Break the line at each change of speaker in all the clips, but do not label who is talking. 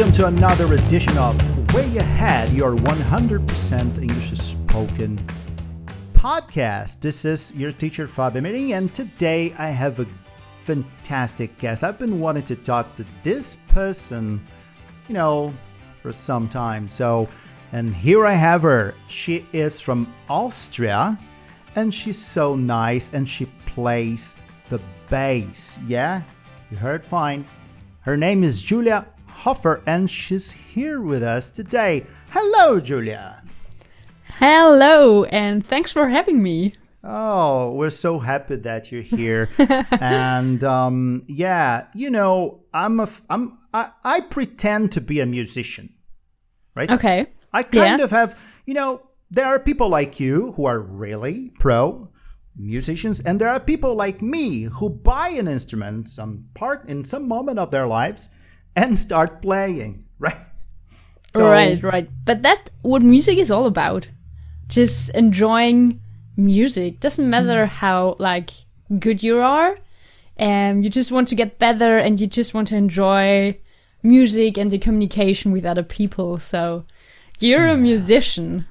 welcome to another edition of Way Ahead, your 100% English spoken podcast. This is your teacher Fabio Meri, and today I have a fantastic guest. I've been wanting to talk to this person, you know, for some time. So, and here I have her. She is from Austria, and she's so nice, and she plays the bass. Yeah, you heard fine. Her name is Julia Hofer, and she's here with us today. Hello, Julia.
Hello, and thanks for having me.
Oh, we're so happy that you're here. and um, yeah, you know, I'm a, f- I'm, I, I pretend to be a musician, right?
Okay.
I kind
Yeah.
of have, you know, there are people like you who are really pro musicians, and there are people like me who buy an instrument, some part in some moment of their lives, and start playing, right? So-
right, right. But that what music is all about. Just enjoying music. Doesn't matter how like good you are. Um you just want to get better and you just want to enjoy music and the communication with other people. So you're a musician.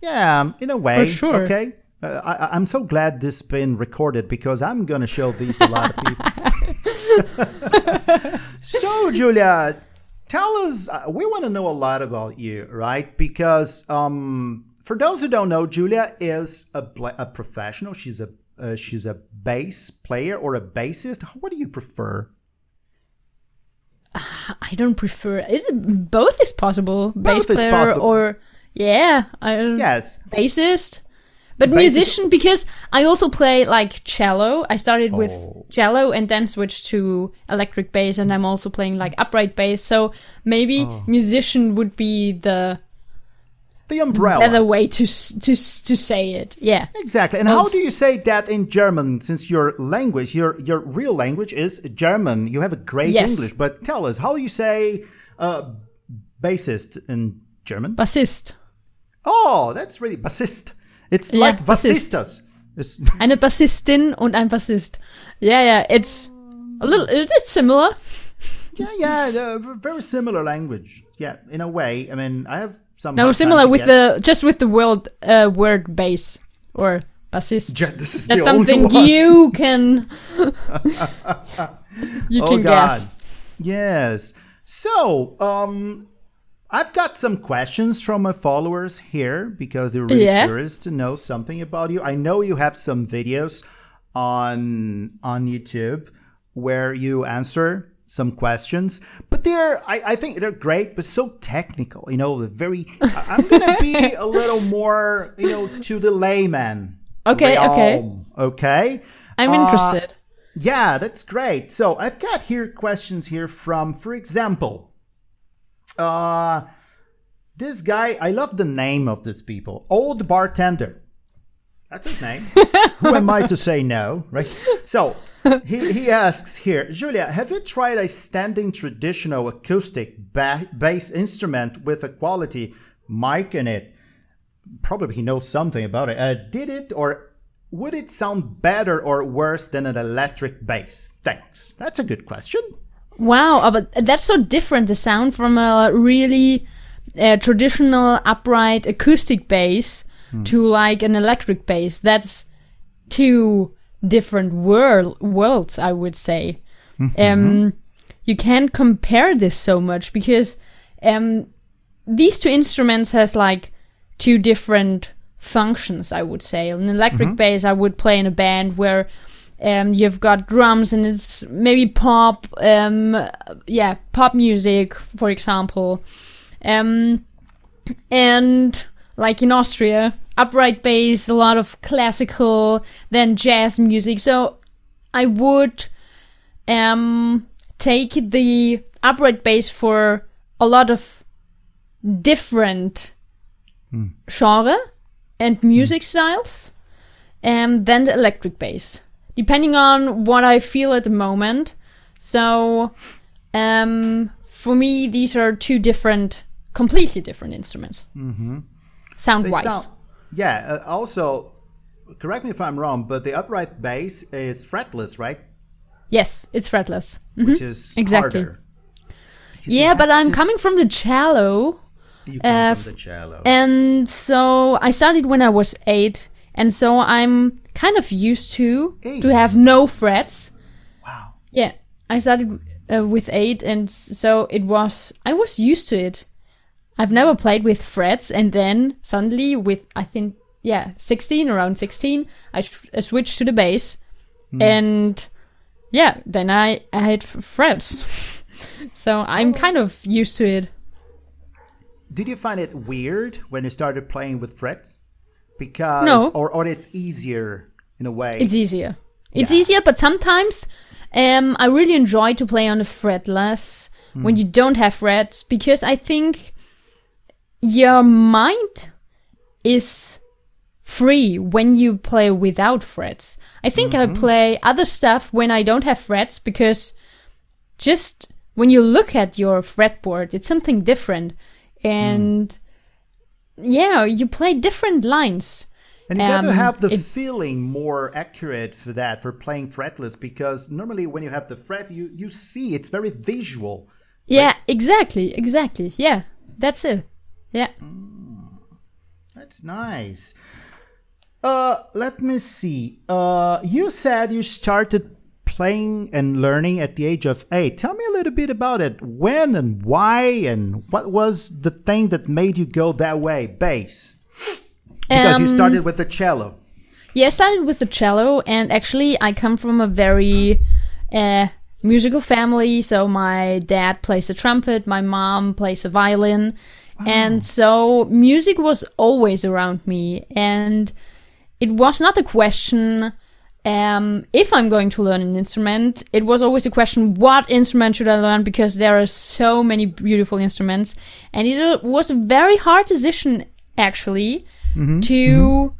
Yeah, in a way.
sure.
Okay. Uh, I, I'm so glad this has been recorded because I'm going to show these to a lot of people. so, Julia, tell us. Uh, we want to know a lot about you, right? Because um, for those who don't know, Julia is a, a professional. She's a uh, she's a bass player or a bassist. What do you prefer?
I don't prefer is it. Both is possible. Bass
is
player
possible.
or yeah, I
Yes.
bassist but
Bassist-
musician because i also play like cello i started with
Oh.
cello and then switched to electric bass and i'm also playing like upright bass so maybe
Oh.
musician would be the
The umbrella.
better way to to to say it yeah
Exactly. And how do you say that in German? Since your language, your your real language is German, you have a great
Yes.
English. But tell us, how you say uh, bassist in German?
bassist
Oh, that's really bassist. It's
Yeah,
like
Bassist.
bassistas.
Eine bassistin und ein bassist yeah yeah it's a little it's similar
yeah, yeah, very similar language. Yeah, in a way. I mean, I have some.
no similar with the just with the word uh, word bass or bassist
Ja, This is
That's
the only
something you can you
oh
can
God.
guess.
Yes. So, um, I've got some questions from my followers here because they're really
Yeah.
curious to know something about you. I know you have some videos on on YouTube where you answer some questions, but they're I, I think they're great, but so technical. You know, they're very. I'm gonna be a little more, you know, to the layman.
Okay, okay.
okay.
I'm
Uh,
interested.
yeah, that's great. So I've got here questions here from, for example, uh, this guy. I love the name of this people. Old bartender. That's his name. Who am I to say no, right? So he, he asks here, Julia, have you tried a standing traditional acoustic ba- bass instrument with a quality mic in it? Probably he knows something about it. Uh, did it or would it sound better or worse than an electric bass? Thanks. That's a good question.
Wow, uh, but that's so different. The sound from a really uh, traditional upright acoustic bass to like an electric bass. That's two different world worlds, I would say. Um, you can't compare this so much because um, these two instruments has like two different functions. I would say an electric bass I would play in a band where um, you've got drums and it's maybe pop, um, yeah, pop music, for example, um, and like in Austria, upright bass, a lot of classical, then jazz music. So I would um, take the upright bass for a lot of different genre and music styles, and then the electric bass, depending on what I feel at the moment. So, um, for me, these are two different, completely different instruments. Mm-hmm. Sound wise.
sound, yeah. Uh, also, correct me if I'm wrong, but the upright bass is fretless, right?
yes, it's fretless. Mhm.
Which is
exactly.
harder.
Yeah, but I'm
to-
coming from the cello.
You come
uh,
from the cello.
And so I started when I was eight, and so I'm kind of used to
Eight?
to have no frets.
wow.
Yeah, I started uh, with eight, and so it was I was used to it. I've never played with frets, and then suddenly with I think yeah sixteen around sixteen, I, sh- I switched to the bass, and yeah, then I I had frets. so I'm kind of used to it.
Did you find it weird when you started playing with frets? Because
No.
or or it's easier in a way.
It's easier. It's
Yeah.
easier, but sometimes um, I really enjoy to play on the fretless hmm. when you don't have frets because I think your mind is free when you play without frets. I think I mm-hmm. play other stuff when I don't have frets because just when you look at your fretboard, it's something different. Hmm. And yeah, you play different lines.
And you got to
Um,
have the
it-
feeling more accurate for that for playing fretless because normally when you have the fret you you see it's very visual.
Yeah, exactly, exactly. Yeah, that's it. Yeah.
That's nice. Uh let me see. Uh you said you started playing and learning at the age of 8. Tell me a little bit about it. When and why and what was the thing that made you go that way, bass? Because you
Um,
started with the cello.
Yeah, I started with the cello, and actually, I come from a very uh, musical family. So my dad plays the trumpet, my mom plays the violin, and so music was always around me. And it was not a question um, if I'm going to learn an instrument. It was always a question: what instrument should I learn? Because there are so many beautiful instruments, and it uh, was a very hard decision actually to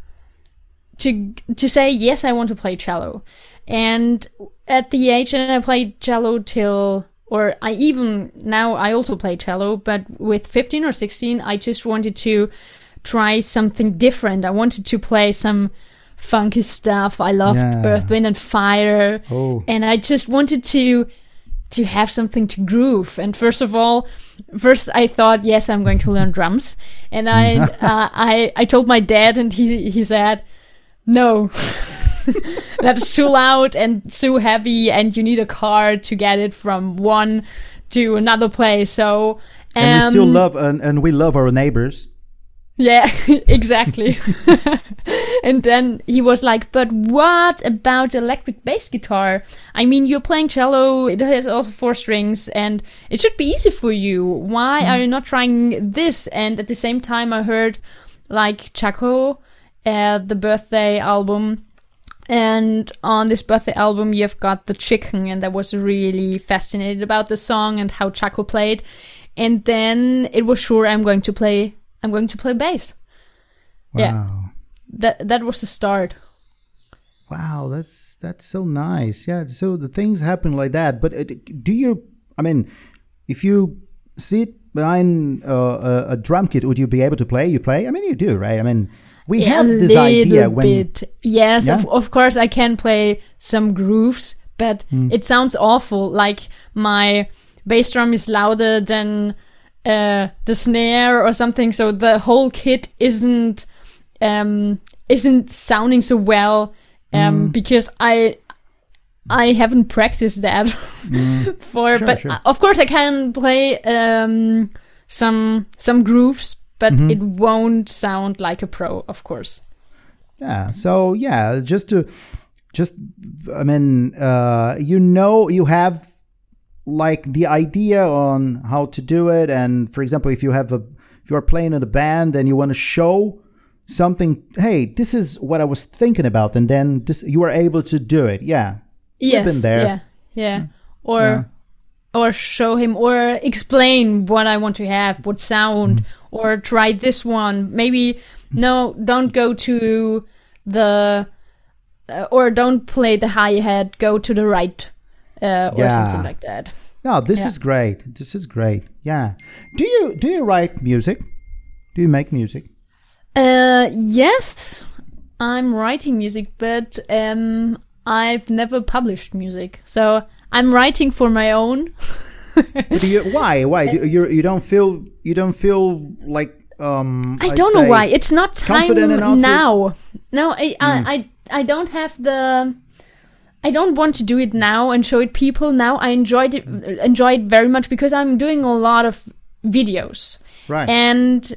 to to say yes i want to play cello and at the age and i played cello till or i even now i also play cello but with 15 or 16 i just wanted to try something different i wanted to play some funky stuff i loved
Yeah.
earth wind and fire
Oh.
and i just wanted to to have something to groove and first of all first i thought yes i'm going to learn drums and i uh, i i told my dad and he he said no that's too loud and too heavy and you need a car to get it from one to another place so
And we still
um,
love and, and we love our neighbors.
Yeah, exactly. and then he was like, "But what about electric bass guitar? I mean, you're playing cello. It has also four strings, and it should be easy for you. Why are you not trying this?" And at the same time, I heard like Jaco, uh, the birthday album. And on this birthday album, you've got the chicken, and I was really fascinated about the song and how Jaco played. And then it was sure I'm going to play. I'm going to play bass. Yeah.
Wow.
That that was the start.
Wow, that's that's so nice. Yeah, so the things happen like that. But it, do you? I mean, if you sit behind uh, a, a drum kit, would you be able to play? You play? I mean, you do, right? I mean, we have this idea when
bit. Yes,
Yeah?
of, of course I can play some grooves, but
Hmm.
it sounds awful. Like my bass drum is louder than uh, the snare or something, so the whole kit isn't um, isn't sounding so well um, because I I haven't practiced that for.
Sure,
but
sure.
uh, of course I can play um, some some grooves, but
Mm-hmm.
it won't sound like a pro, of course.
Yeah. So yeah, just to just I mean, uh, you know, you have like the idea on how to do it, and for example, if you have a if you are playing in a band and you want to show something, hey, this is what I was thinking about, and then this you are able to do it. Yeah.
yes,
been there.
Yeah, yeah. Or
Yeah.
or show him or explain what I want to have, what sound,
Mm.
or try this one. Maybe no, don't go to the uh, or don't play the hi-hat. Go to the right, uh, or
Yeah.
something like that.
No, this
Yeah.
is great. This is great. Yeah. Do you do you write music? Do you make music?
Uh, yes, I'm writing music, but um, I've never published music, so I'm writing for my own.
You, why? Why do you you don't feel you don't feel like um?
I
I'd
don't know why. It's not time
enough to-
now. No, I, I, I, I don't have the. I don't want to do it now and show it people now. I enjoyed it, enjoy it very much because I'm doing a lot of videos
Right.
and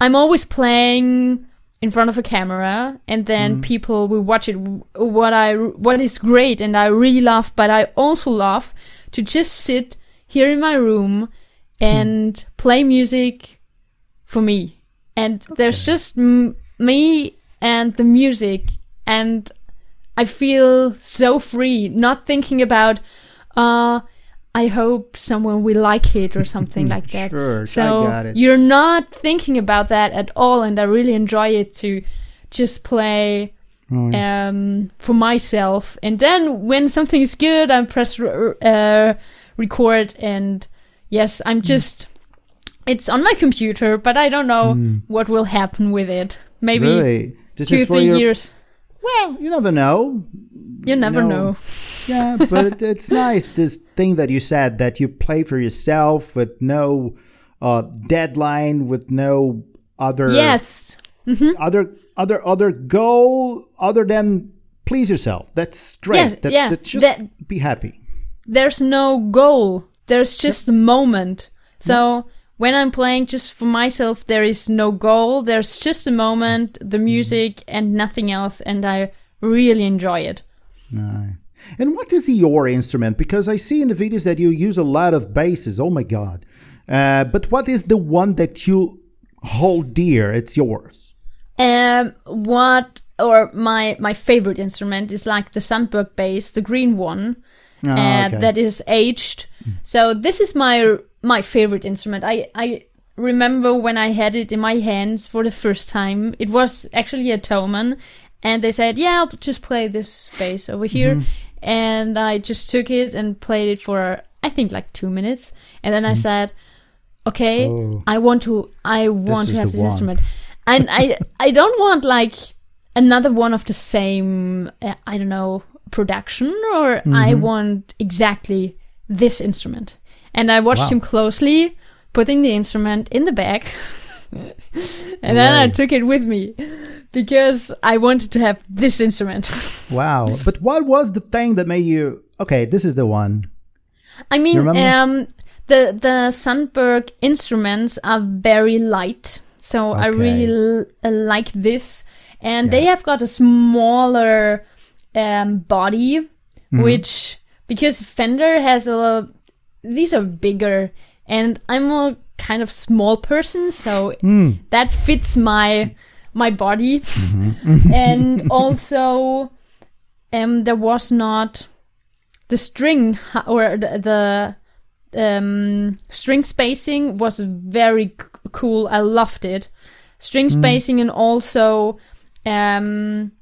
I'm always playing in front of a camera, and then mm-hmm. people will watch it. What I what is great, and I really love, but I also love to just sit here in my room hmm. and play music for me. And there's just m- me and the music, and I feel so free, not thinking about, uh, I hope someone will like it or something like that.
Sure, I
so
got it.
you're not thinking about that at all, and I really enjoy it to just play
Oh,
um, for myself. And then when something is good, I press r- uh, record, and yes,
Hmm.
I'm just. It's on my computer, but I don't know what will happen with it. Maybe
Hmm. really?
Two, three
your.
years.
Well, you never know.
You never
No.
know.
Yeah, but it, it's nice this thing that you said that you play for yourself with no uh, deadline, with no other
Yes.
other other other goal other than please yourself. That's great.
Yeah,
that,
yeah,
that just
that-
be happy.
there's no goal. There's just a moment. So when I'm playing just for myself, there is no goal. There's just a moment, the music, and nothing else. And I really enjoy it.
Aye. And what is your instrument? Because I see in the videos that you use a lot of basses. Oh my god! Uh, but what is the one that you hold dear? It's yours.
Um, what or my my favorite instrument is like the Sandberg bass, the green one,
Ah,
uh, that is aged. So this is my my favorite instrument. I I remember when I had it in my hands for the first time. It was actually a Thomann, and they said, "Yeah, I'll just play this bass over here,"
Mm-hmm.
and I just took it and played it for I think like two minutes, and then I said, "Okay,
Mm-hmm. Oh.
I want to I want to have this
one.
instrument." and I I don't want like another one of the same uh, I don't know production or I
Mm-hmm.
want exactly this instrument. And I watched
Wow.
him closely putting the instrument in the bag. and then I took it with me because I wanted to have this instrument.
Wow! But what was the thing that made you okay? This is the one.
I mean, um, the the Sandberg instruments are very light, so I really l- uh, like this. And they have got a smaller um, body,
Mm-hmm.
which because Fender has a these are bigger, and I'm a kind of small person, so
Hmm.
that fits my my body,
Mm-hmm.
and also um, there was not the string or the, the um, string spacing was very c- cool. I loved it. String spacing and also um,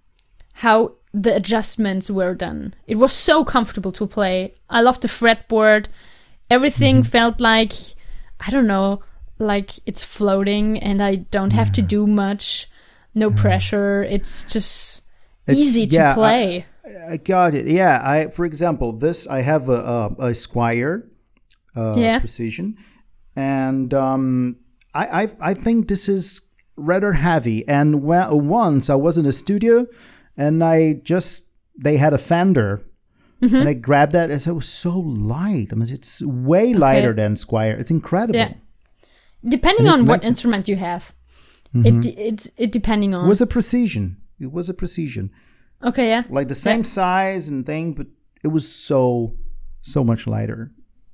how the adjustments were done. It was so comfortable to play. I loved the fretboard. Everything felt like I don't know, like it's floating and I don't have to do much. No pressure. It's just
It's-
easy to
yeah, I-
play.
I got it. Yeah. I, for example, this I have a a, a Squier uh,
Yeah.
Precision, and um, I, I I think this is rather heavy. And when, once I was in a studio, and I just they had a Fender.
Mm-hmm.
And I grabbed that and it was so light. I mean, it's way lighter than Squier. It's incredible.
Yeah. Depending
And
on what
it-
instrument you have. It it's it depending on
It was a precision. It was a precision.
okay yeah
Like the same size and thing, but it was so so much lighter.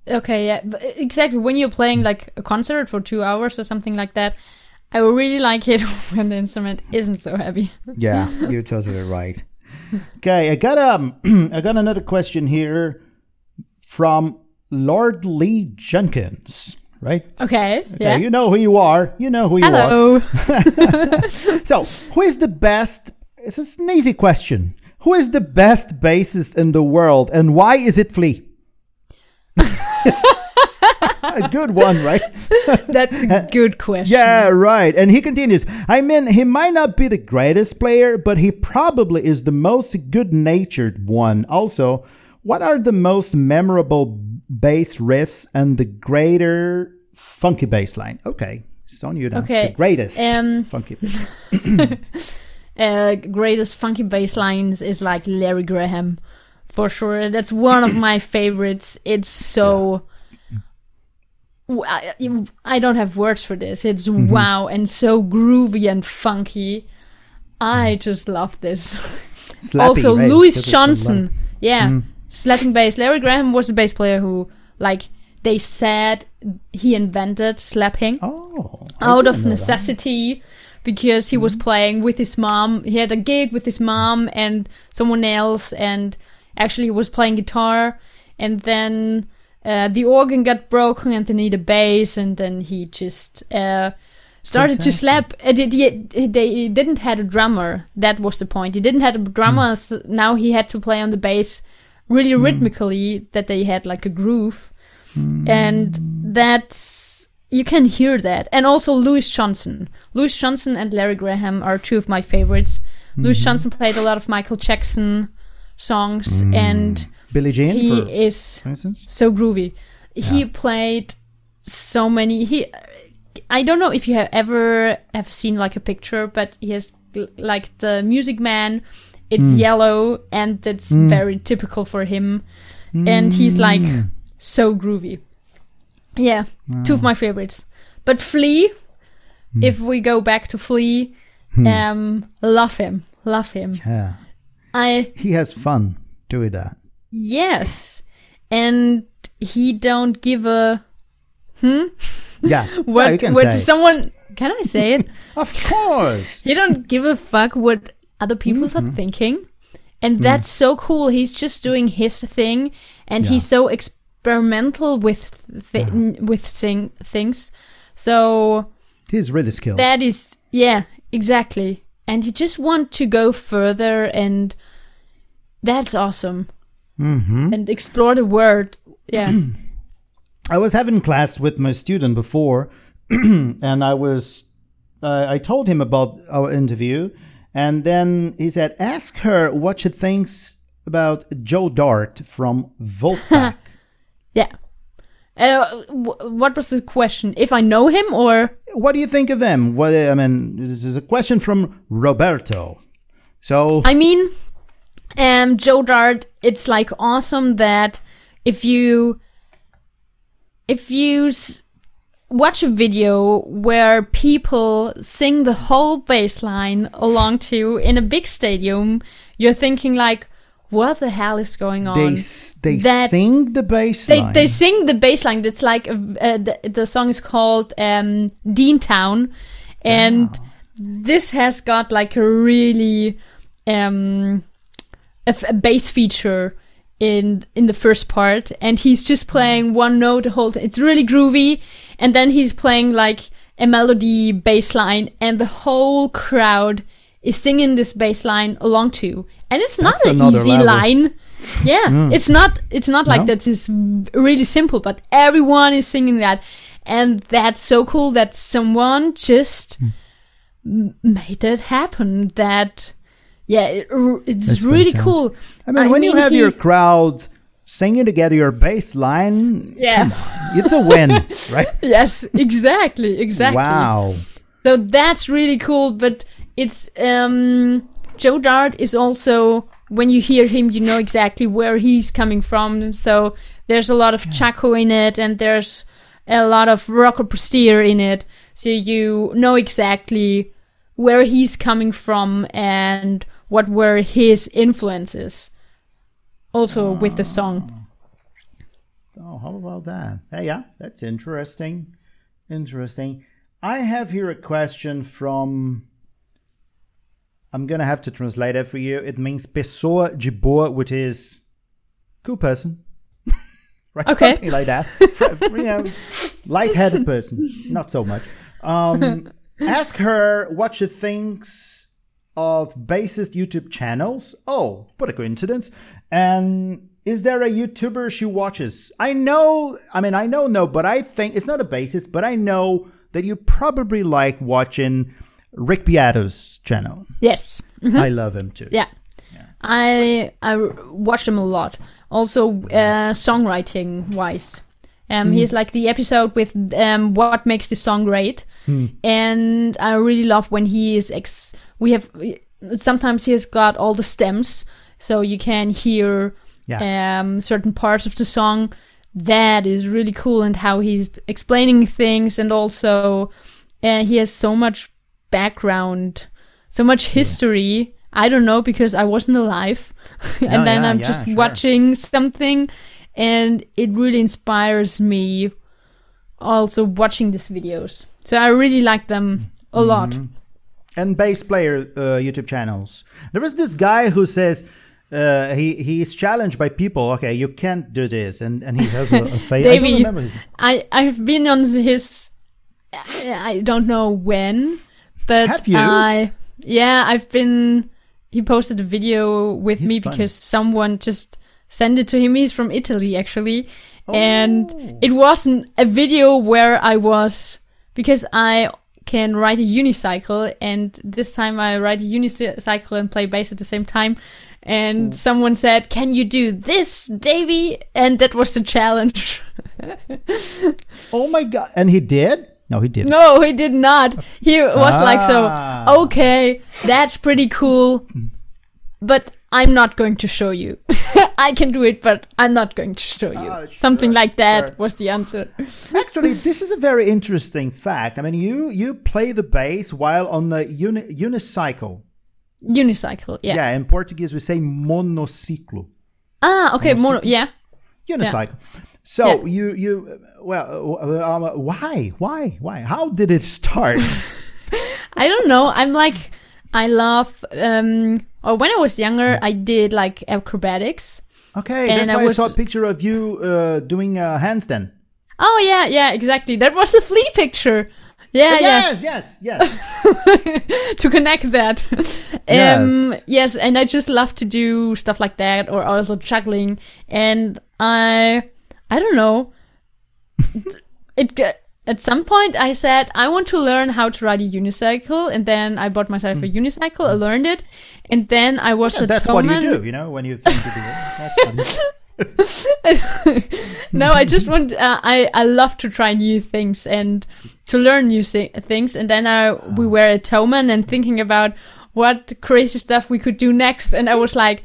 okay yeah but exactly when you're playing like a concert for two hours or something like that I really like it when the instrument isn't so heavy
Yeah, you're totally right. Okay, I got um I got another question here from Lord Lee Jenkins, right?
okay
Okay,
yeah
you know who you are. You know who you are.
hello
So, who is the best? It's an easy question. Who is the best bassist in the world, and why is it Flea? a good one, right?
that's a good question
Yeah, right. And he continues I mean, he might not be the greatest player, but he probably is the most good natured one. Also, what are the most memorable bass riffs and the greater funky bass line. Okay, it's on you now.
Okay,
The greatest
um,
funky bass.
uh, greatest funky bass lines is like Larry Graham, for sure. That's one of my favorites. It's so. w- I, I don't have words for this. It's
Mm-hmm.
wow and so groovy and funky. I mm-hmm. just love this.
Slappy,
also,
right?
Louis
That
Johnson. Yeah, mm. slapping bass. Larry Graham was the bass player who, like, they said he invented slapping
Oh,
out of
that.
necessity because he was mm-hmm. playing with his mom. He had a gig with his mom and someone else, and actually he was playing guitar. And then uh, the organ got broken, and they needed a bass, and then he just uh, started to slap. Uh, they, they, didn't had a drummer. That was the point. He didn't have a drummer. So now he had to play on the bass really rhythmically. That they had like a groove and that's you can hear that and also louis johnson louis johnson and larry graham are two of my favorites louis johnson played a lot of michael jackson songs and
Billie Jean,
he
for,
is
for instance.
so groovy. He played so many he i don't know if you have ever have seen like a picture but he has like the music man it's hmm. yellow and it's hmm. very typical for him. And he's hmm. like so groovy. Yeah two of ah. my favorites. But flea if we go back to flea um love him love him.
Yeah,
i
he has fun doing that.
Yes and he don't give a hmm?
Yeah,
what
yeah, you can
what
say.
someone can i say it
of course.
he don't give a fuck what other people
Mm-hmm.
are thinking
Mm.
and that's so cool he's just doing his thing and
Yeah.
he's so experimental with th- with thing- things so
He's really skilled.
that is yeah exactly and he just want to go further and that's awesome
hmm
and explore the world yeah
I was having class with my student before, and I was, uh, I told him about our interview, and then he said, "Ask her what she thinks about Joe Dart from Vulfpeck."
yeah uh, w- what was the question if i know him or
what do you think of him? What I mean, this is a question from Roberto. So
I mean, um, Joe Dart, it's like awesome that if you if you s- watch a video where people sing the whole bass line along to in a big stadium, you're thinking like, what the hell is going on?
they s- they
that-
sing the bass
they,
line.
they sing the bass line. It's like uh, the, the song is called um, Dean Town, and this has got like a really um, a, f- a bass feature in in the first part, and he's just playing one note the whole. T- it's really groovy, and then he's playing like a melody bass line, and the whole crowd is singing this bass line along to, and it's not
That's
an easy
level.
line. Yeah, it's not. It's not like
No?
that. It's really simple, but everyone is singing that, and that's so cool that someone just
Hmm.
m- made that happen. That, yeah, it, it's
That's
really
fantastic.
cool.
I mean, when you have
he-
your crowd singing together your bass line,
yeah,
it's a win, right?
yes, exactly, exactly.
Wow.
So that's really cool, but it's um Joe Dart is also when you hear him you know exactly where he's coming from. So there's a lot of Jaco in it and there's a lot of Rocco Prestia in it. So you know exactly where he's coming from and what were his influences. Also with the song.
Oh, how about that? Uh, yeah, that's interesting. Interesting. I have here a question from. I'm gonna have to translate it for you. It means pessoa de boa, which is cool person, right?
Okay.
Something like that. You know, light-headed person, not so much. Um, ask her what she thinks of bassist YouTube channels. Oh, what a coincidence! And is there a YouTuber she watches? I know. I mean, I know no, but I think it's not a bassist, but I know that you probably like watching Rick Beato's channel.
Yes.
I love him too.
Yeah. I I watched him a lot. Also, uh, songwriting wise, um, he's like the episode with um, what makes the song great, and I really love when he is ex. We have sometimes he has got all the stems, so you can hear
Yeah.
um, certain parts of the song. That is really cool, and how he's explaining things, and also uh, he has so much background, so much history. I don't know because I wasn't alive, and
No,
then
yeah,
I'm
yeah,
just
sure.
watching something, and it really inspires me. Also watching these videos, so I really like them a lot.
Mm-hmm. and bass player uh, YouTube channels. There is this guy who says uh, he is challenged by people. Okay, you can't do this, and and he has a, a face. I remember his name.
I I've been on his. I don't know when, but
Have you?
I yeah I've been. He posted a video with
He's
me
fun.
because someone just sent it to him. He's from Italy actually, and
Oh.
it wasn't a video where I was because I can ride a unicycle, and this time I ride a unicycle and play bass at the same time. And someone said, "Can you do this, Davie?" And that was the challenge.
Oh my god! And he did? No, he didn't.
No, he did not. He was like,
Ah.
so, okay, that's pretty cool, but I'm not going to show you. I can do it, but I'm not going to show you.
Ah,
Something like that
sure.
was the answer.
Actually, this is a very interesting fact. I mean, you you play the bass while on the uni- unicycle.
Unicycle, yeah.
Yeah, in Portuguese we say monociclo.
Ah, okay, mono, yeah.
unicycle. So
Yeah.
you you uh, well uh, um, uh, why why why how did it start?
I don't know. I'm like, I love, um, or when I was younger, I did like acrobatics.
Okay, that's why I
was-
saw a picture of you uh, doing a handstand.
Oh, yeah, yeah, exactly. That was a flea picture. Yeah, yeah.
yes, yes, yes.
to connect that. um, yes. and I just love to do stuff like that, or also juggling. And I, I don't know. it at some point I said I want to learn how to ride a unicycle, and then I bought myself a unicycle. I learned it, and then I was a
that's what you do, you know, when you think you do
no, I just want. Uh, I I love to try new things and to learn new thi- things. And then I we were at Thomann and thinking about what crazy stuff we could do next. And I was like,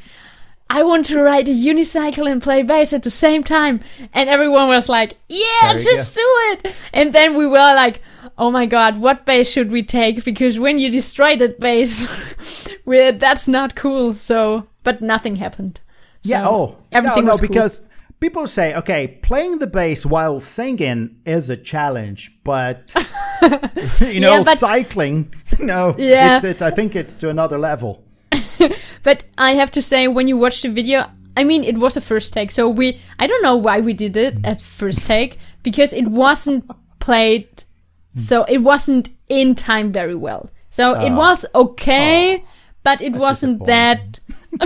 I want to ride a unicycle and play bass at the same time. And everyone was like, Yeah, just do it. And then we were like. Oh my god, what base should we take? Because when you destroy that base, we that's not cool. So, but nothing happened.
yeah.
So,
Oh,
everything
no, no,
was cool.
because people say, okay, playing the bass while singing is a challenge, but you know,
Yeah, but-
cycling, you know,
Yeah.
it's, it's. I think it's to another level.
But I have to say, when you watch the video, I mean, it was a first take. So we, I don't know why we did it at first take because it wasn't played, so it wasn't in time very well. So it
Oh.
was okay, but it wasn't that.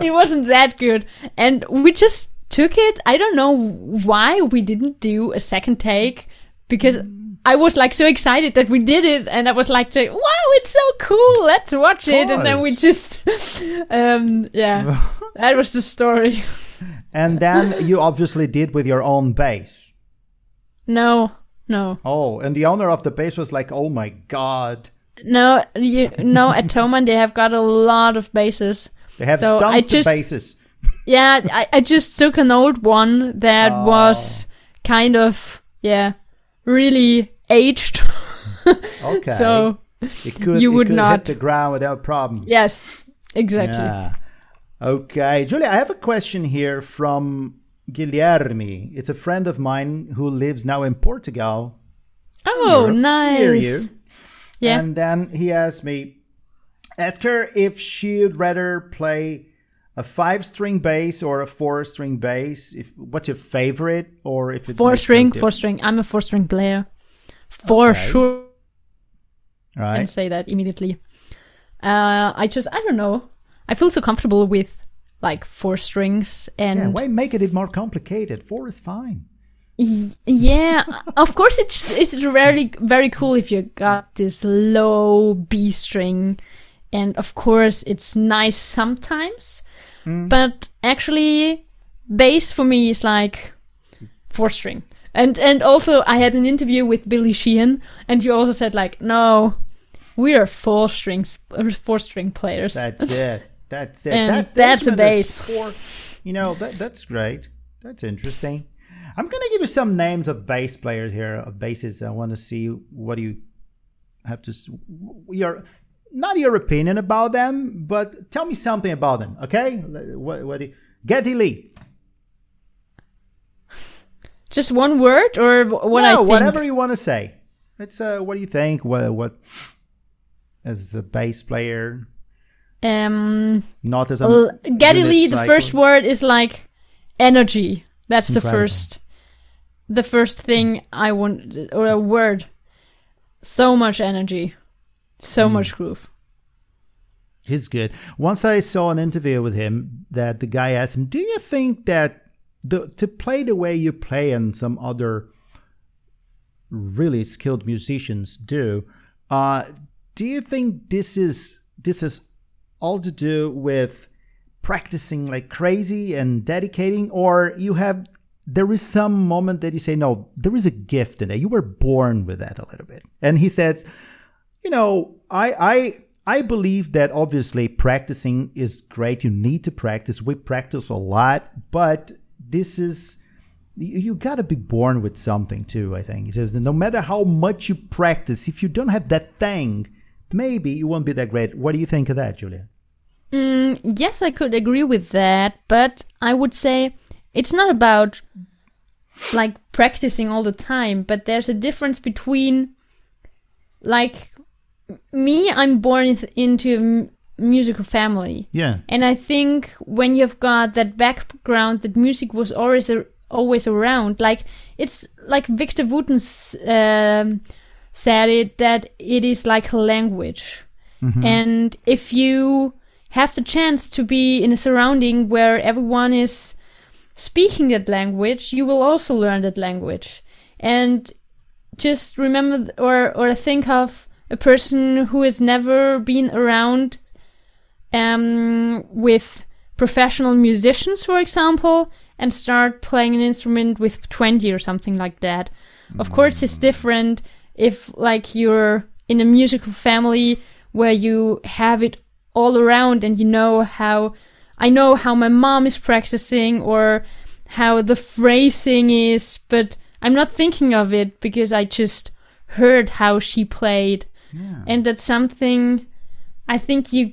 it wasn't that good, and we just took it. I don't know why we didn't do a second take because. I was like so excited that we did it, and I was like, saying, "Wow, it's so cool! Let's watch it!" And then we just, um, yeah, that was the story.
And then you obviously did with your own bass.
No, no,
Oh, and the owner of the base was like, "Oh my god,
no. You no, at Thomann they have got a lot of bases.
they have
So
stumped
just-
the basses."
Yeah, I, I just took an old one that
Oh.
was kind of yeah, really aged.
Okay,
so
it could,
you
it
would
could
not-
hit the ground without problem.
yes, exactly.
Yeah. Okay, Julia, I have a question here from Guilherme. It's a friend of mine who lives now in Portugal.
Oh, nice. Yeah.
And then he asked me, ask her if she'd rather play a five string bass or a four string bass. If what's your favorite, or if it
four string, four string. I'm a four string player. For
Okay.
sure.
right?
and say that immediately. Uh, I just, I don't know. I feel so comfortable with like four strings and
Yeah, why make it more complicated? Four is fine.
Yeah, of course it's it's very very cool if you got this low B string and of course it's nice sometimes. Mm. But actually, bass for me is like four string. And and also I had an interview with Billy Sheehan, and he also said like, no, we are four strings, four string players.
That's it. That's it.
And
that's
that's a
when there's
bass.
Four, you know, that that's great. That's interesting. I'm gonna give you some names of bass players here of basses. I want to see what you have to. Your not your opinion about them, but tell me something about them. Okay, what what? do you- Geddy Lee.
Just one word or what
no,
I think?
whatever you want to say. It's uh, what do you think? What what as a bass player,
Um,
not as a
Geddy Lee, the first word is like energy. That's the first, the first thing I want, or a word. So much energy, so
Hmm.
much groove.
He's good. Once I saw an interview with him that the guy asked him, "Do you think that the to play the way you play and some other really skilled musicians do, uh, do you think this is this is all to do with practicing like crazy and dedicating, or you have there is some moment that you say, no, there is a gift in it. You were born with that a little bit." And he says, you know, I I I believe that obviously practicing is great. You need to practice. We practice a lot, but this is you, you got to be born with something too. I think he says no matter how much you practice, if you don't have that thing, maybe you won't be that great. What do you think of that, Julia?
Mm, yes, I could agree with that, but I would say it's not about like practicing all the time, but there's a difference between like me, I'm born in- into a m- musical family.
Yeah.
And I think when you've got that background that music was always a, always around, like it's like Victor Wooten um, said it that it is like a language. And if you have the chance to be in a surrounding where everyone is speaking that language, you will also learn that language. And just remember or or think of a person who has never been around um, with professional musicians, for example, and start playing an instrument with 20 or something like that. Of course, it's different if, like, you're in a musical family where you have it all around and you know how. I know how my mom is practicing or how the phrasing is, but I'm not thinking of it because I just heard how she played.
Yeah.
And that's something I think you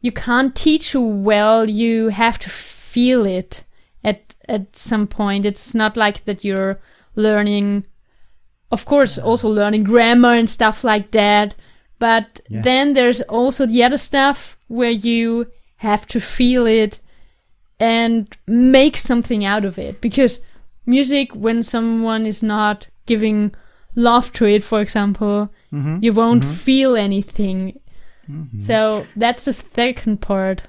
you can't teach well, you have to feel it at at some point. It's not like that you're learning of course also learning grammar and stuff like that. But
Yeah.
then there's also the other stuff where you have to feel it and make something out of it. Because music when someone is not giving love to it for example mm-hmm. you won't mm-hmm. feel anything. Mm-hmm. So that's the second part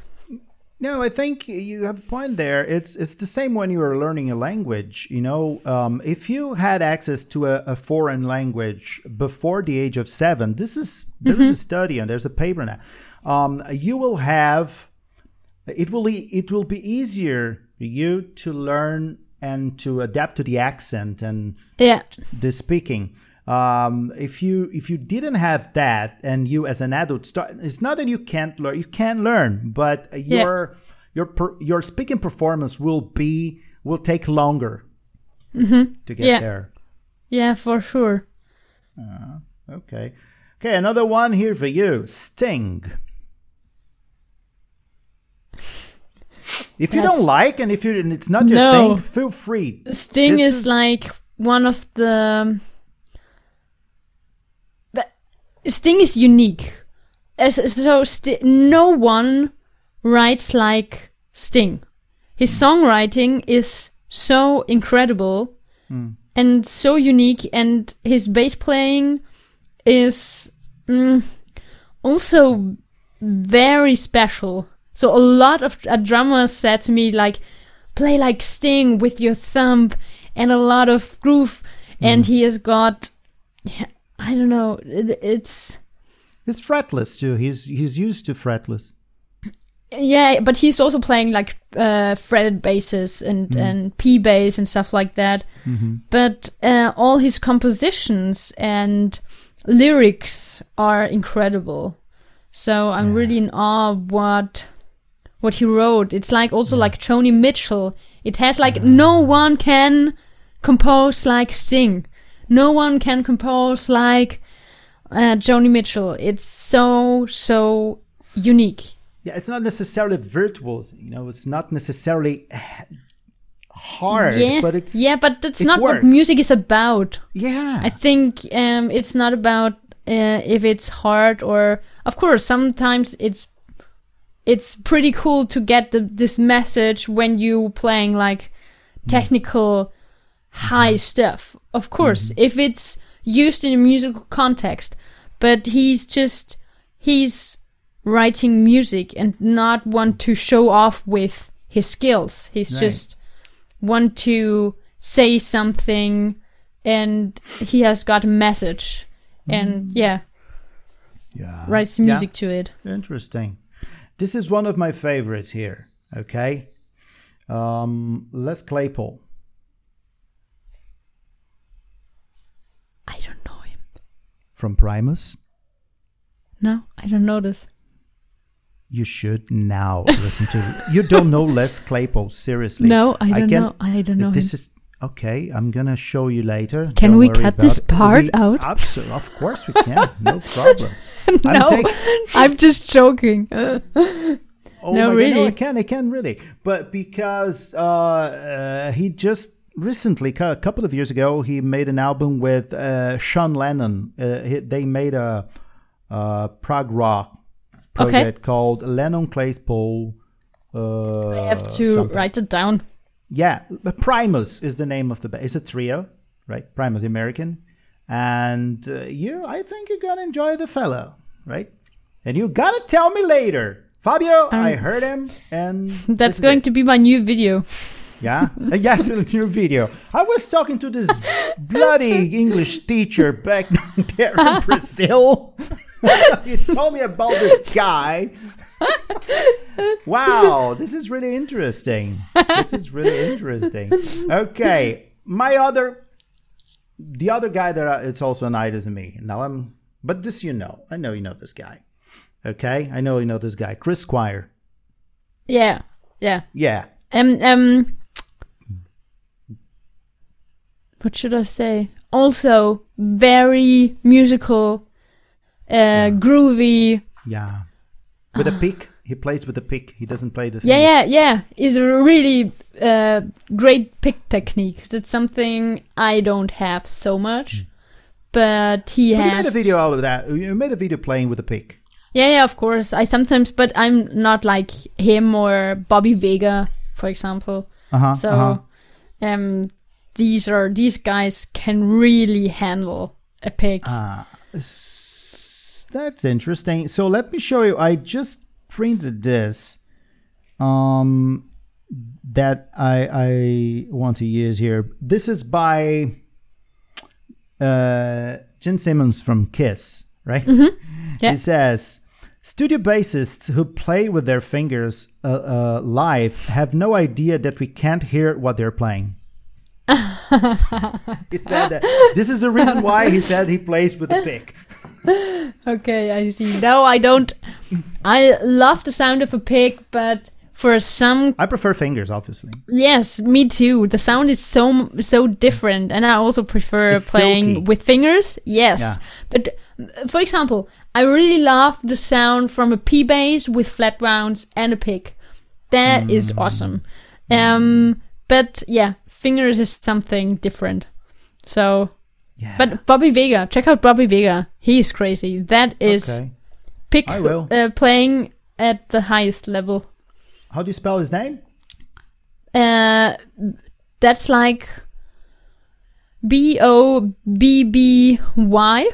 No, I think you have a point there. It's it's the same when you are learning a language. You know, um, if you had access to a, a foreign language before the age of seven, this is there's a study and there's a paper now. Um, you will have it will e- it will be easier for you to learn and to adapt to the accent and
yeah
the speaking. Um, if you if you didn't have that and you as an adult start, it's not that you can't learn. You can learn, but your your per, your speaking performance will be will take longer to get
Yeah.
there.
yeah for sure
Okay, okay. Another one here for you, Sting. If you don't like and if you and it's not your
No.
thing, feel free.
sting
This
is,
is-
like one of the sting is unique. As, so st- no one writes like sting. His songwriting is so incredible and so unique and his bass playing is mm, also very special. So a lot of uh, drummers said to me like play like sting with your thumb and a lot of groove and he has got i don't know it, it's
It's fretless too. He's he's used to fretless.
Yeah, but he's also playing like uh, fretted basses and and P bass and stuff like that. But uh, all his compositions and lyrics are incredible. So I'm really in awe of what what he wrote. It's like also like Joni Mitchell. It has like no one can compose like Sting. No one can compose like uh, Joni Mitchell. It's so so unique.
Yeah, it's not necessarily virtual. You know, it's not necessarily hard,
yeah,
but it's
yeah, but that's
it
not what music is about.
yeah.
I think um, it's not about uh, if it's hard or, of course, sometimes it's it's pretty cool to get the, this message when you playing like technical high mm-hmm. stuff. Of course, mm-hmm. if it's used in a musical context, but he's just he's writing music and not want to show off with his skills. He's
Right.
just want to say something and he has got a message and mm-hmm. yeah
yeah.
writes
Yeah.
music to it
Interesting. This is one of my favorites here. Okay. Um, Les Claypool.
Don't know him
from Primus.
no i don't know this
You should now listen to. You don't know Les Claypool, seriously.
no i don't
can-
know i don't know
This
him.
is okay. I'm gonna show you later.
Can
Don't
we cut this
it.
part
We-
out?
Absolutely, of course we can. No problem.
no
I'm
i'm just joking
Oh
No,
my God,
really?
I can, I can really. But because uh, uh, he just recently, a couple of years ago, he made an album with uh, Sean Lennon. Uh, he, they made a, uh prog rock project called Lennon Claypool. Uh,
i have to
something.
write it down
Yeah, Primus is the name of the band. It's a trio, right? Primus the American, and uh, you, I think you're gonna enjoy the fellow, right? And you gotta tell me later, Fabio. I heard him, and
Um, that's going to be my new video
yeah, Uh, yeah, to the new video. I was talking to this bloody English teacher back there in Brazil. he told me about this guy. wow, this is really interesting. This is really interesting. Okay, my other, the other guy that I, it's also an idol to me. Now I'm, but this you know, I know you know this guy. Okay, I know you know this guy, Chris Squire.
yeah yeah
Yeah,
um um what should i say also very musical uh groovy
yeah, with a pick. He plays with a pick. He doesn't play the.
Yeah,
fingers.
yeah, yeah. Is a really uh, great pick technique. That's something I don't have so much, but he
But you made a video out of that. You made a video playing with a pick.
yeah, yeah, of course. I sometimes, but I'm not like him or Bobby Vega, for example.
Uh huh.
So, um, these are these guys can really handle a pick.
Ah, s- that's interesting. So let me show you. I just printed this. Um, that I I want to use here. This is by uh Gene Simmons from Kiss, right?
Yeah.
He says. Studio bassists who play with their fingers uh, uh, live have no idea that we can't hear what they're playing. he said that this is the reason why he said he plays with a pick.
Okay, I see. No, I don't. I love the sound of a pick, but for some
I prefer fingers, obviously.
Yes, me too. The sound is so so different, and I also prefer
It's
playing
silky.
with fingers. Yes,
Yeah.
but uh, for example, I really love the sound from a P bass with flat rounds and a pick. That is
Mm.
awesome. Um, but yeah, fingers is something different. So,
Yeah.
but Bobby Vega, check out Bobby Vega. He is crazy. That is
okay.
pick
I will.
Uh, playing at the highest level.
How do you spell his name?
Uh, that's like B O B B Y,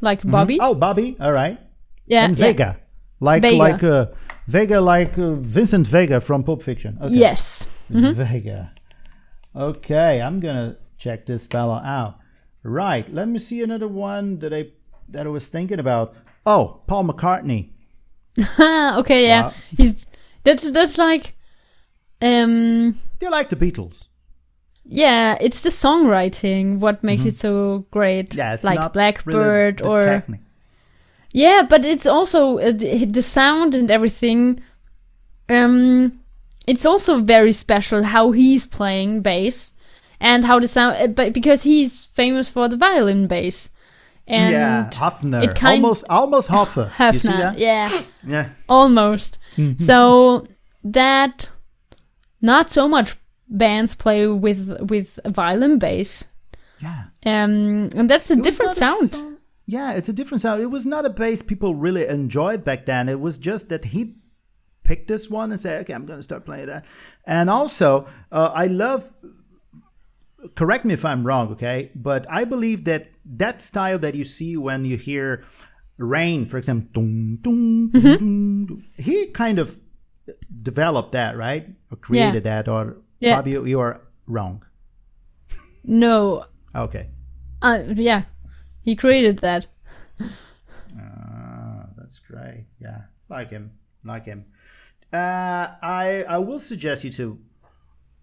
like Bobby.
Oh, Bobby. All right.
yeah,
and
yeah.
Vega, like
Vega.
like uh, Vega, like uh, Vincent Vega from Pulp Fiction. Okay.
Yes.
Vega. Okay, I'm gonna check this fella out. Right. Let me see another one that I that I was thinking about. Oh, Paul McCartney.
okay, yeah.
Wow.
He's that's that's like um
Do you like the Beatles?
yeah, it's the songwriting what makes it so great.
Mm-hmm. Yeah, it's
like Blackbird
really
or
technique.
Yeah, but it's also uh, the the sound and everything. Um, it's also very special how he's playing bass and how the sound, uh, but because he's famous for the violin bass. And
yeah,
Höfner.
almost, almost Hofer. You see that?
yeah,
Yeah.
almost. so that not so much bands play with with violin bass.
Yeah.
Um, and that's a
It
different
not a
sound.
Yeah, it's a different sound. It was not a bass people really enjoyed back then. It was just that he picked this one and say, "Okay, I'm going to start playing that." And also, uh, I love. Correct me if I'm wrong, okay? But I believe that that style that you see when you hear rain, for example, dun, dun, dun,
Mm-hmm.
he kind of developed that, right? Or created that, or
Yeah.
Fabio, you are wrong.
No,
Okay.
uh, yeah, he created that.
Ah, that's great. Yeah, like him, like him. Uh, I I will suggest you to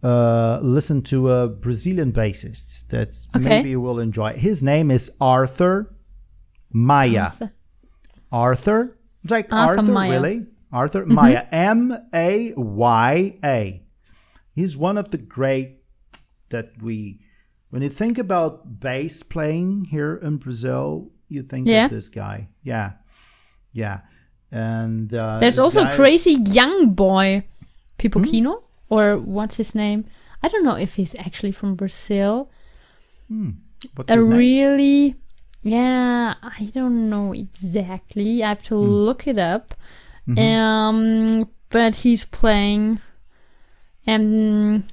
uh, listen to a Brazilian bassist that
Okay.
maybe you will enjoy. His name is Arthur Maia. Arthur, It's like
Arthur
Arthur,
Maya.
really? Arthur Maia, M A Y A. He's one of the great that we. When you think about bass playing here in Brazil, you think
Yeah.
of this guy. Yeah, yeah. And uh,
There's also crazy young boy, Pipoquinha,
Hmm?
or what's his name? I don't know if he's actually from Brazil.
What's
A
his name?
really, yeah, I don't know exactly. I have
Hmm.
to look it up.
Mm-hmm.
Um, but he's playing, and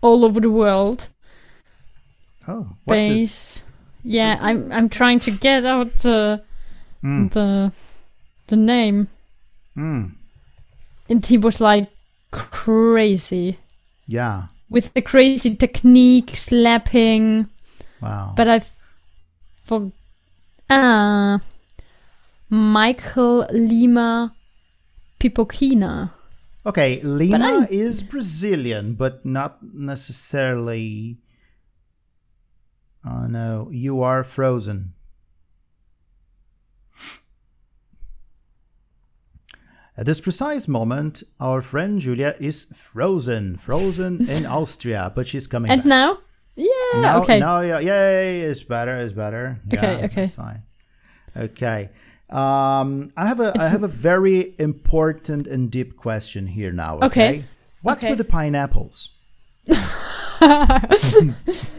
all over the world.
Oh, what's.
Yeah, I'm I'm trying to get out the
Mm.
the the name.
Mm,
And he was like crazy
yeah.
with the crazy technique, slapping.
Wow.
But I for uh Michael Lima Pipoquinha.
Okay, Lima is Brazilian, but not necessarily. Oh no, you are frozen. At this precise moment, our friend Julia is frozen, frozen in Austria, but she's coming
And
back.
now? Yeah,
now,
okay.
now, yeah, yay, it's better, it's better.
Okay,
Yeah,
okay.
That's fine. Okay. Um, I have a I have a very important and deep question here now. Okay.
Okay.
What's
Okay.
with the pineapples?
Oh,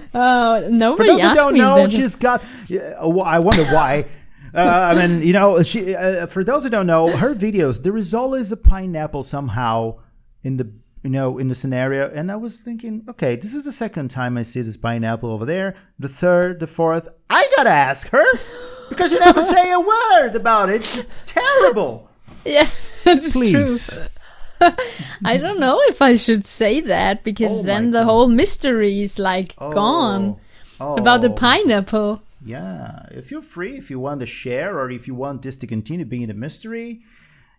For
nobody
those who don't
me
know, she's got. Uh, I wonder why. uh, I mean, you know, she. Uh, for those who don't know, her videos there is always a pineapple somehow in the you know in the scenario, and I was thinking, okay, this is the second time I see this pineapple over there. The third, the fourth. I gotta ask her because you never say a word about it. It's, it's terrible.
Yeah,
Please.
true. I don't know if I should say that because
Oh
then the
God.
whole mystery is like gone
Oh.
about the
Oh.
pineapple.
Yeah, if you're free, if you want to share, or if you want this to continue being a mystery,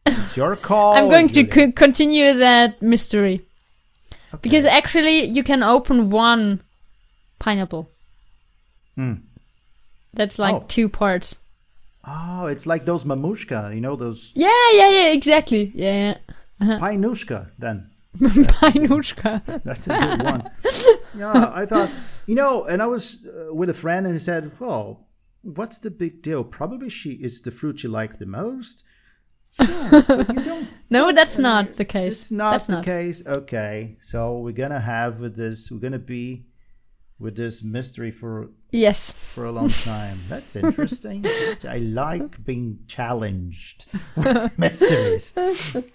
it's your call.
I'm going to co- continue that mystery
Okay.
because actually you can open one pineapple. Hmm. That's like.
Oh.
two parts.
oh, it's like those mamushka, you know, those
Yeah, yeah, yeah, exactly. Yeah, uh-huh.
pinushka. Then
pinushka.
that's a good one. Yeah, I thought, you know, and I was uh, with a friend, and he said, "Well, what's the big deal? Probably she is the fruit she likes the most." Yes, but you don't.
No, that's not the case.
It's not
that's
the
not.
case. Okay, so we're gonna have with this. We're gonna be with this mystery for
Yes.
for a long time. That's interesting. I like being challenged with mysteries.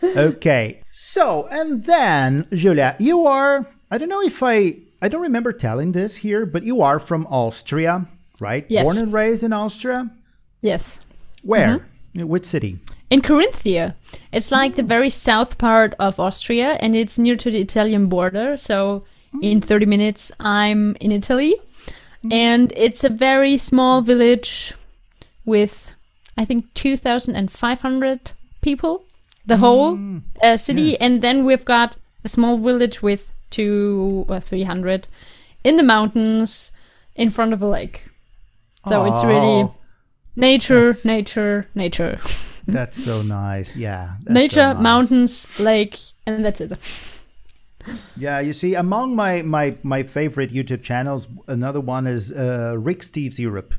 Okay. So, and then, Julia, you are, I don't know if I, I don't remember telling this here, but you are from Austria, right?
Yes.
Born and raised in Austria?
Yes.
Where?
Mm-hmm.
Which city?
In Carinthia. It's like the very south part of Austria and it's near to the Italian border. So in 30 minutes, I'm in Italy. And it's a very small village with I think, 2,500 people, the whole uh, city.
yes.
And then we've got a small village with two or 300 in the mountains in front of a lake. So it's really
Oh,
nature, nature, nature.
That's so nice. Yeah. that's so
nature,
nice.
mountains, lake, and that's it.
Yeah, you see, among my my my favorite YouTube channels, another one is uh, Rick Steves Europe.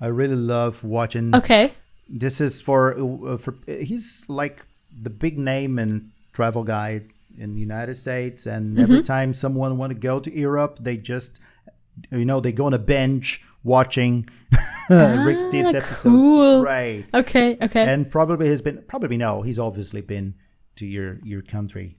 I really love watching.
Okay.
This is for uh, for he's like the big name and travel guide in the United States, and
Mm-hmm.
every time someone want to go to Europe, they just you know they go on a bench watching Rick Steves
Ah,
episodes.
cool.
Right.
Okay. Okay.
and probably has been probably no he's obviously been to your your country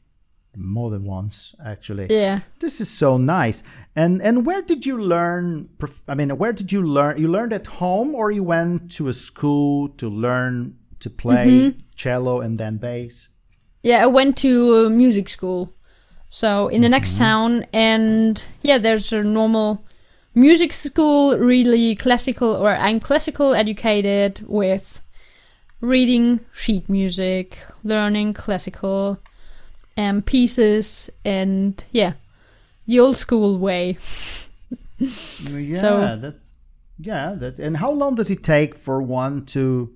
more than once actually
yeah.
this is so nice and and where did you learn i mean where did you learn you learned at home or you went to a school to learn to play
Mm-hmm.
cello and then bass
Yeah, I went to uh, music school. So in the next town, and yeah, there's a normal music school, really classical, or I'm classical educated with reading sheet music, learning classical um, pieces, and yeah, the old school way.
yeah
So-
that yeah that and how long does it take for one to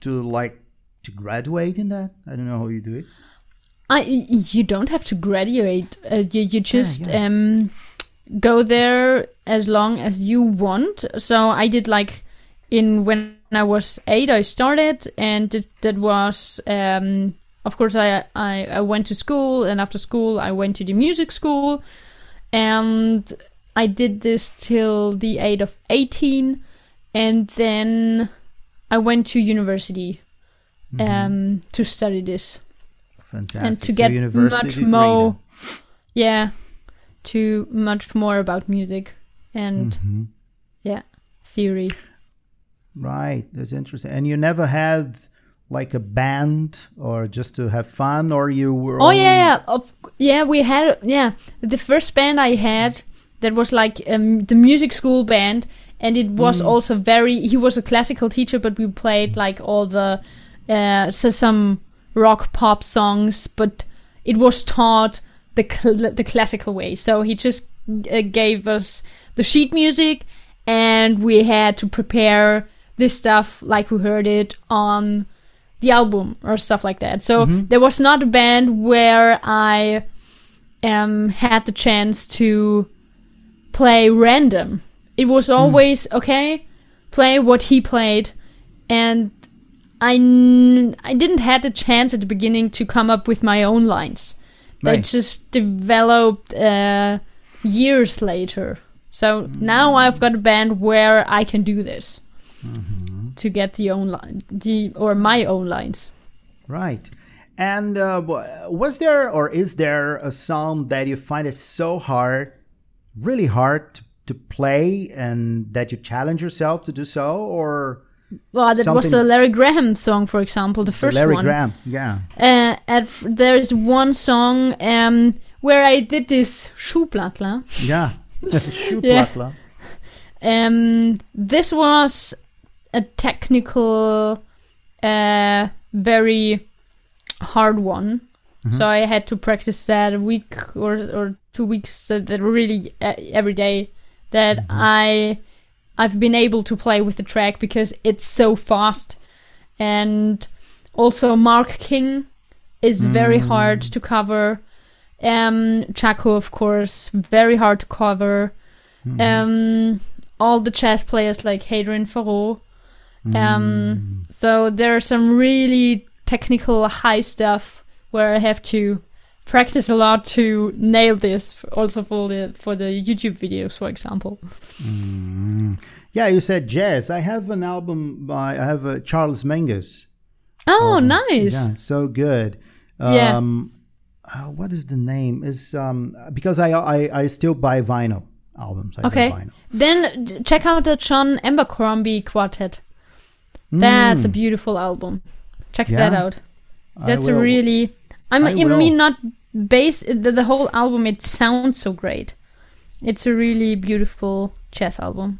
to like to graduate in that i don't know how you do it
I you don't have to graduate. Uh, you you just
yeah.
um go there as long as you want. So I did like in when I was eight, I started, and it, that was um of course I, I I went to school, and after school I went to the music school, and I did this till the age of eighteen, and then I went to university um to study this
fantastic
and to
So
get
university
much more yeah to much more about music and
Mm-hmm.
yeah theory
Right, that's interesting. And you never had like a band or just to have fun, or you were.
oh yeah yeah of, yeah we had yeah the first band i had that was like um, the music school band and it was
Mm.
also very he was a classical teacher but we played like all the uh so some rock pop songs but it was taught the cl- the classical way. So he just uh, gave us the sheet music and we had to prepare this stuff like we heard it on the album or stuff like that. So there was not a band where i um had the chance to play random. It was always okay play what he played and I, n- I didn't had the chance at the beginning to come up with my own lines. They
Right.
just developed uh, years later. So now i've got a band where i can do this. To get the own line the or my own lines.
Right. And uh, was there or is there a song that you find it so hard, really hard to, to play, and that you challenge yourself to do so, or
well that was
Something-
the larry graham song for example the first
Larry
one
Graham? Yeah.
uh, at, there's one song um, where I did this Schuhplattler.
Yeah.
Yeah.
Schuhplattler.
Um, this was a technical, uh, very hard one. So I had to practice that a week or or two weeks. So that really uh, every day that I I've been able to play with the track because it's so fast, and also Mark King is very hard to cover. Um, Jaco, of course, very hard to cover. Um, all the chess players like Hadrien Feraud. Um, so there are some really technical high stuff where I have to practice a lot to nail this. Also for the for the YouTube videos, for example.
Yeah, you said jazz. I have an album by I have uh, Charles Mingus.
Oh, nice.
Yeah, so good.
Yeah.
Um, uh, what is the name? Is um because I I, I still buy vinyl albums. I
Okay.
vinyl.
Then check out the John Abercrombie Quartet. That's a beautiful album. Check that
Mm.
Out. That's a really. I'm,
I
I,
will.
mean, not bass. The, the whole album. It sounds so great. It's a really beautiful jazz album.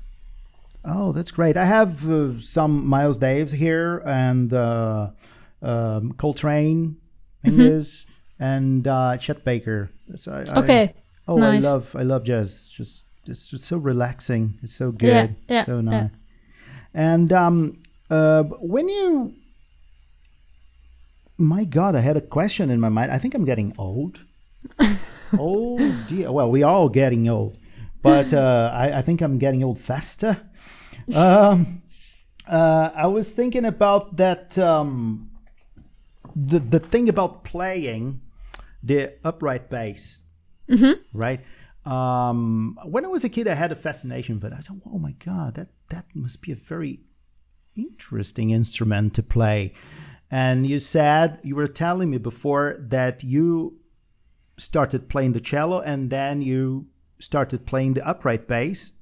Oh, that's great. I have uh, some Miles Davis here and uh, um, Coltrane, Mingus, and uh, Chet Baker. So I, I-
Okay.
oh,
nice.
I love I love jazz. Just it's just so relaxing. It's so good.
Yeah, yeah,
so
yeah.
nice. And um, uh, when you, my God, I had a question in my mind. I think I'm getting old. oh dear. Well, we are all getting old, but uh, I, I think I'm getting old faster. Um, uh, I was thinking about that. Um, the the thing about playing the upright bass, right? Um, when I was a kid, I had a fascination it. I thought, "Oh my god, that that must be a very interesting instrument to play." And you said you were telling me before that you started playing the cello, and then you started playing the upright bass,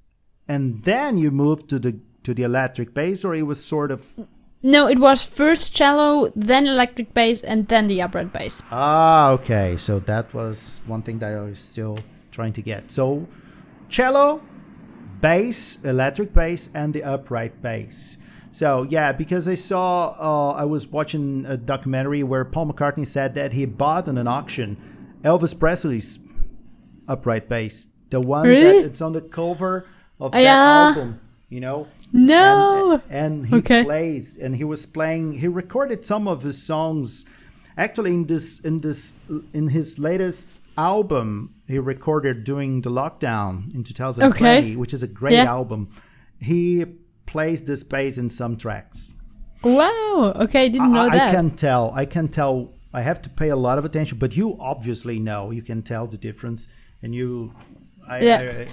and then you moved to the to the electric bass, or it was sort of
No, it was first cello, then electric bass, and then the upright bass.
Ah, okay. So that was one thing that I was still trying to get. So, cello, bass, electric bass, and the upright bass. So yeah, because I saw, uh, I was watching a documentary where Paul McCartney said that he bought on an auction Elvis Presley's upright bass, the one
Really?
that it's on the cover of
Oh,
that
yeah.
album. You know,
No.
and, and he
Okay.
plays and he was playing he recorded some of his songs actually in this in this in his latest album he recorded during the lockdown in 2020
Okay.
which is a great
Yeah.
album he plays this bass in some tracks
Wow. Okay, I didn't know
I,
that.
I can tell i can tell i have to pay a lot of attention but you obviously know you can tell the difference and you I,
Yeah.
I,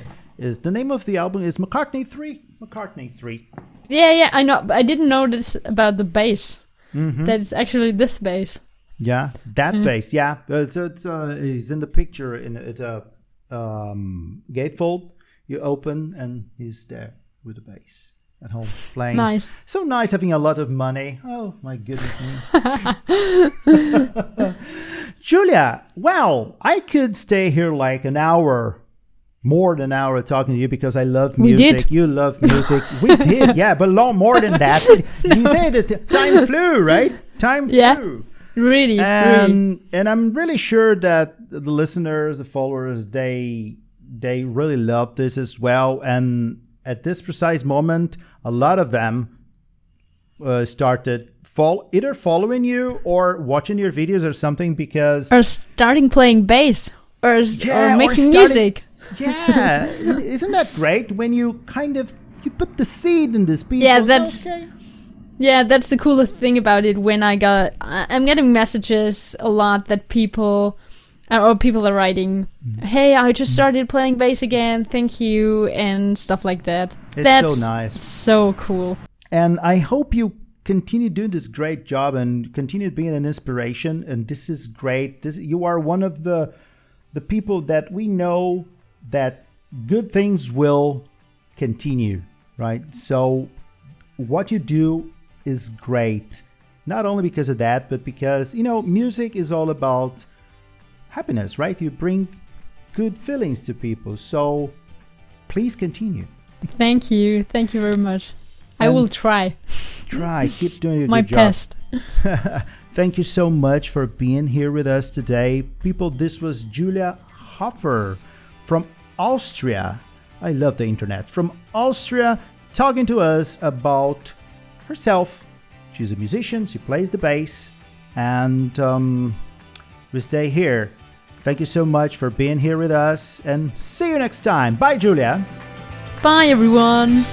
is the name of the album is mccartney 3 mccartney 3
Yeah, yeah, I know. But I didn't know this about the bass.
Mm-hmm.
That it's actually this bass.
Yeah, that
Mm-hmm.
bass. Yeah, it's it's uh, he's in the picture in it's a um, gatefold. You open and he's there with the bass at home playing.
Nice.
So nice having a lot of money. Oh my goodness me. Julia, well, I could stay here like an hour. More than an hour talking to you because I love music. You love music. we did, yeah, but a lot more than that. You say that time flew, right? Time
Yeah.
flew
Really, really.
and and I'm really sure that the listeners, the followers, they they really love this as well. And at this precise moment, a lot of them uh, started fall either following you or watching your videos or something because
Or starting playing bass. Or,
Yeah,
or
or
making
starting-
music.
yeah, isn't that great when you kind of you put the seed in this people?
Yeah, that's-
okay.
Yeah, that's the coolest thing about it. When I got, I'm getting messages a lot that people, uh, or people are writing,
Mm.
"Hey, I just started playing bass again. Thank you," and stuff like that.
It's
that's
so nice.
So cool.
And I hope you continue doing this great job and continue being an inspiration. And this is great. This you are one of the the people that we know that good things will continue, right? So what you do is great. Not only because of that, but because you know music is all about happiness, right? You bring good feelings to people. So please continue.
Thank you. Thank you very much. I will try
Try, keep doing your
my
good job.
best.
Thank you so much for being here with us today. People, this was Julia Hofer from Austria. I love the internet. From Austria, talking to us about herself. She's a musician, she plays the bass, and um, we stay here. Thank you so much for being here with us, and see you next time. Bye, Julia.
Bye, everyone.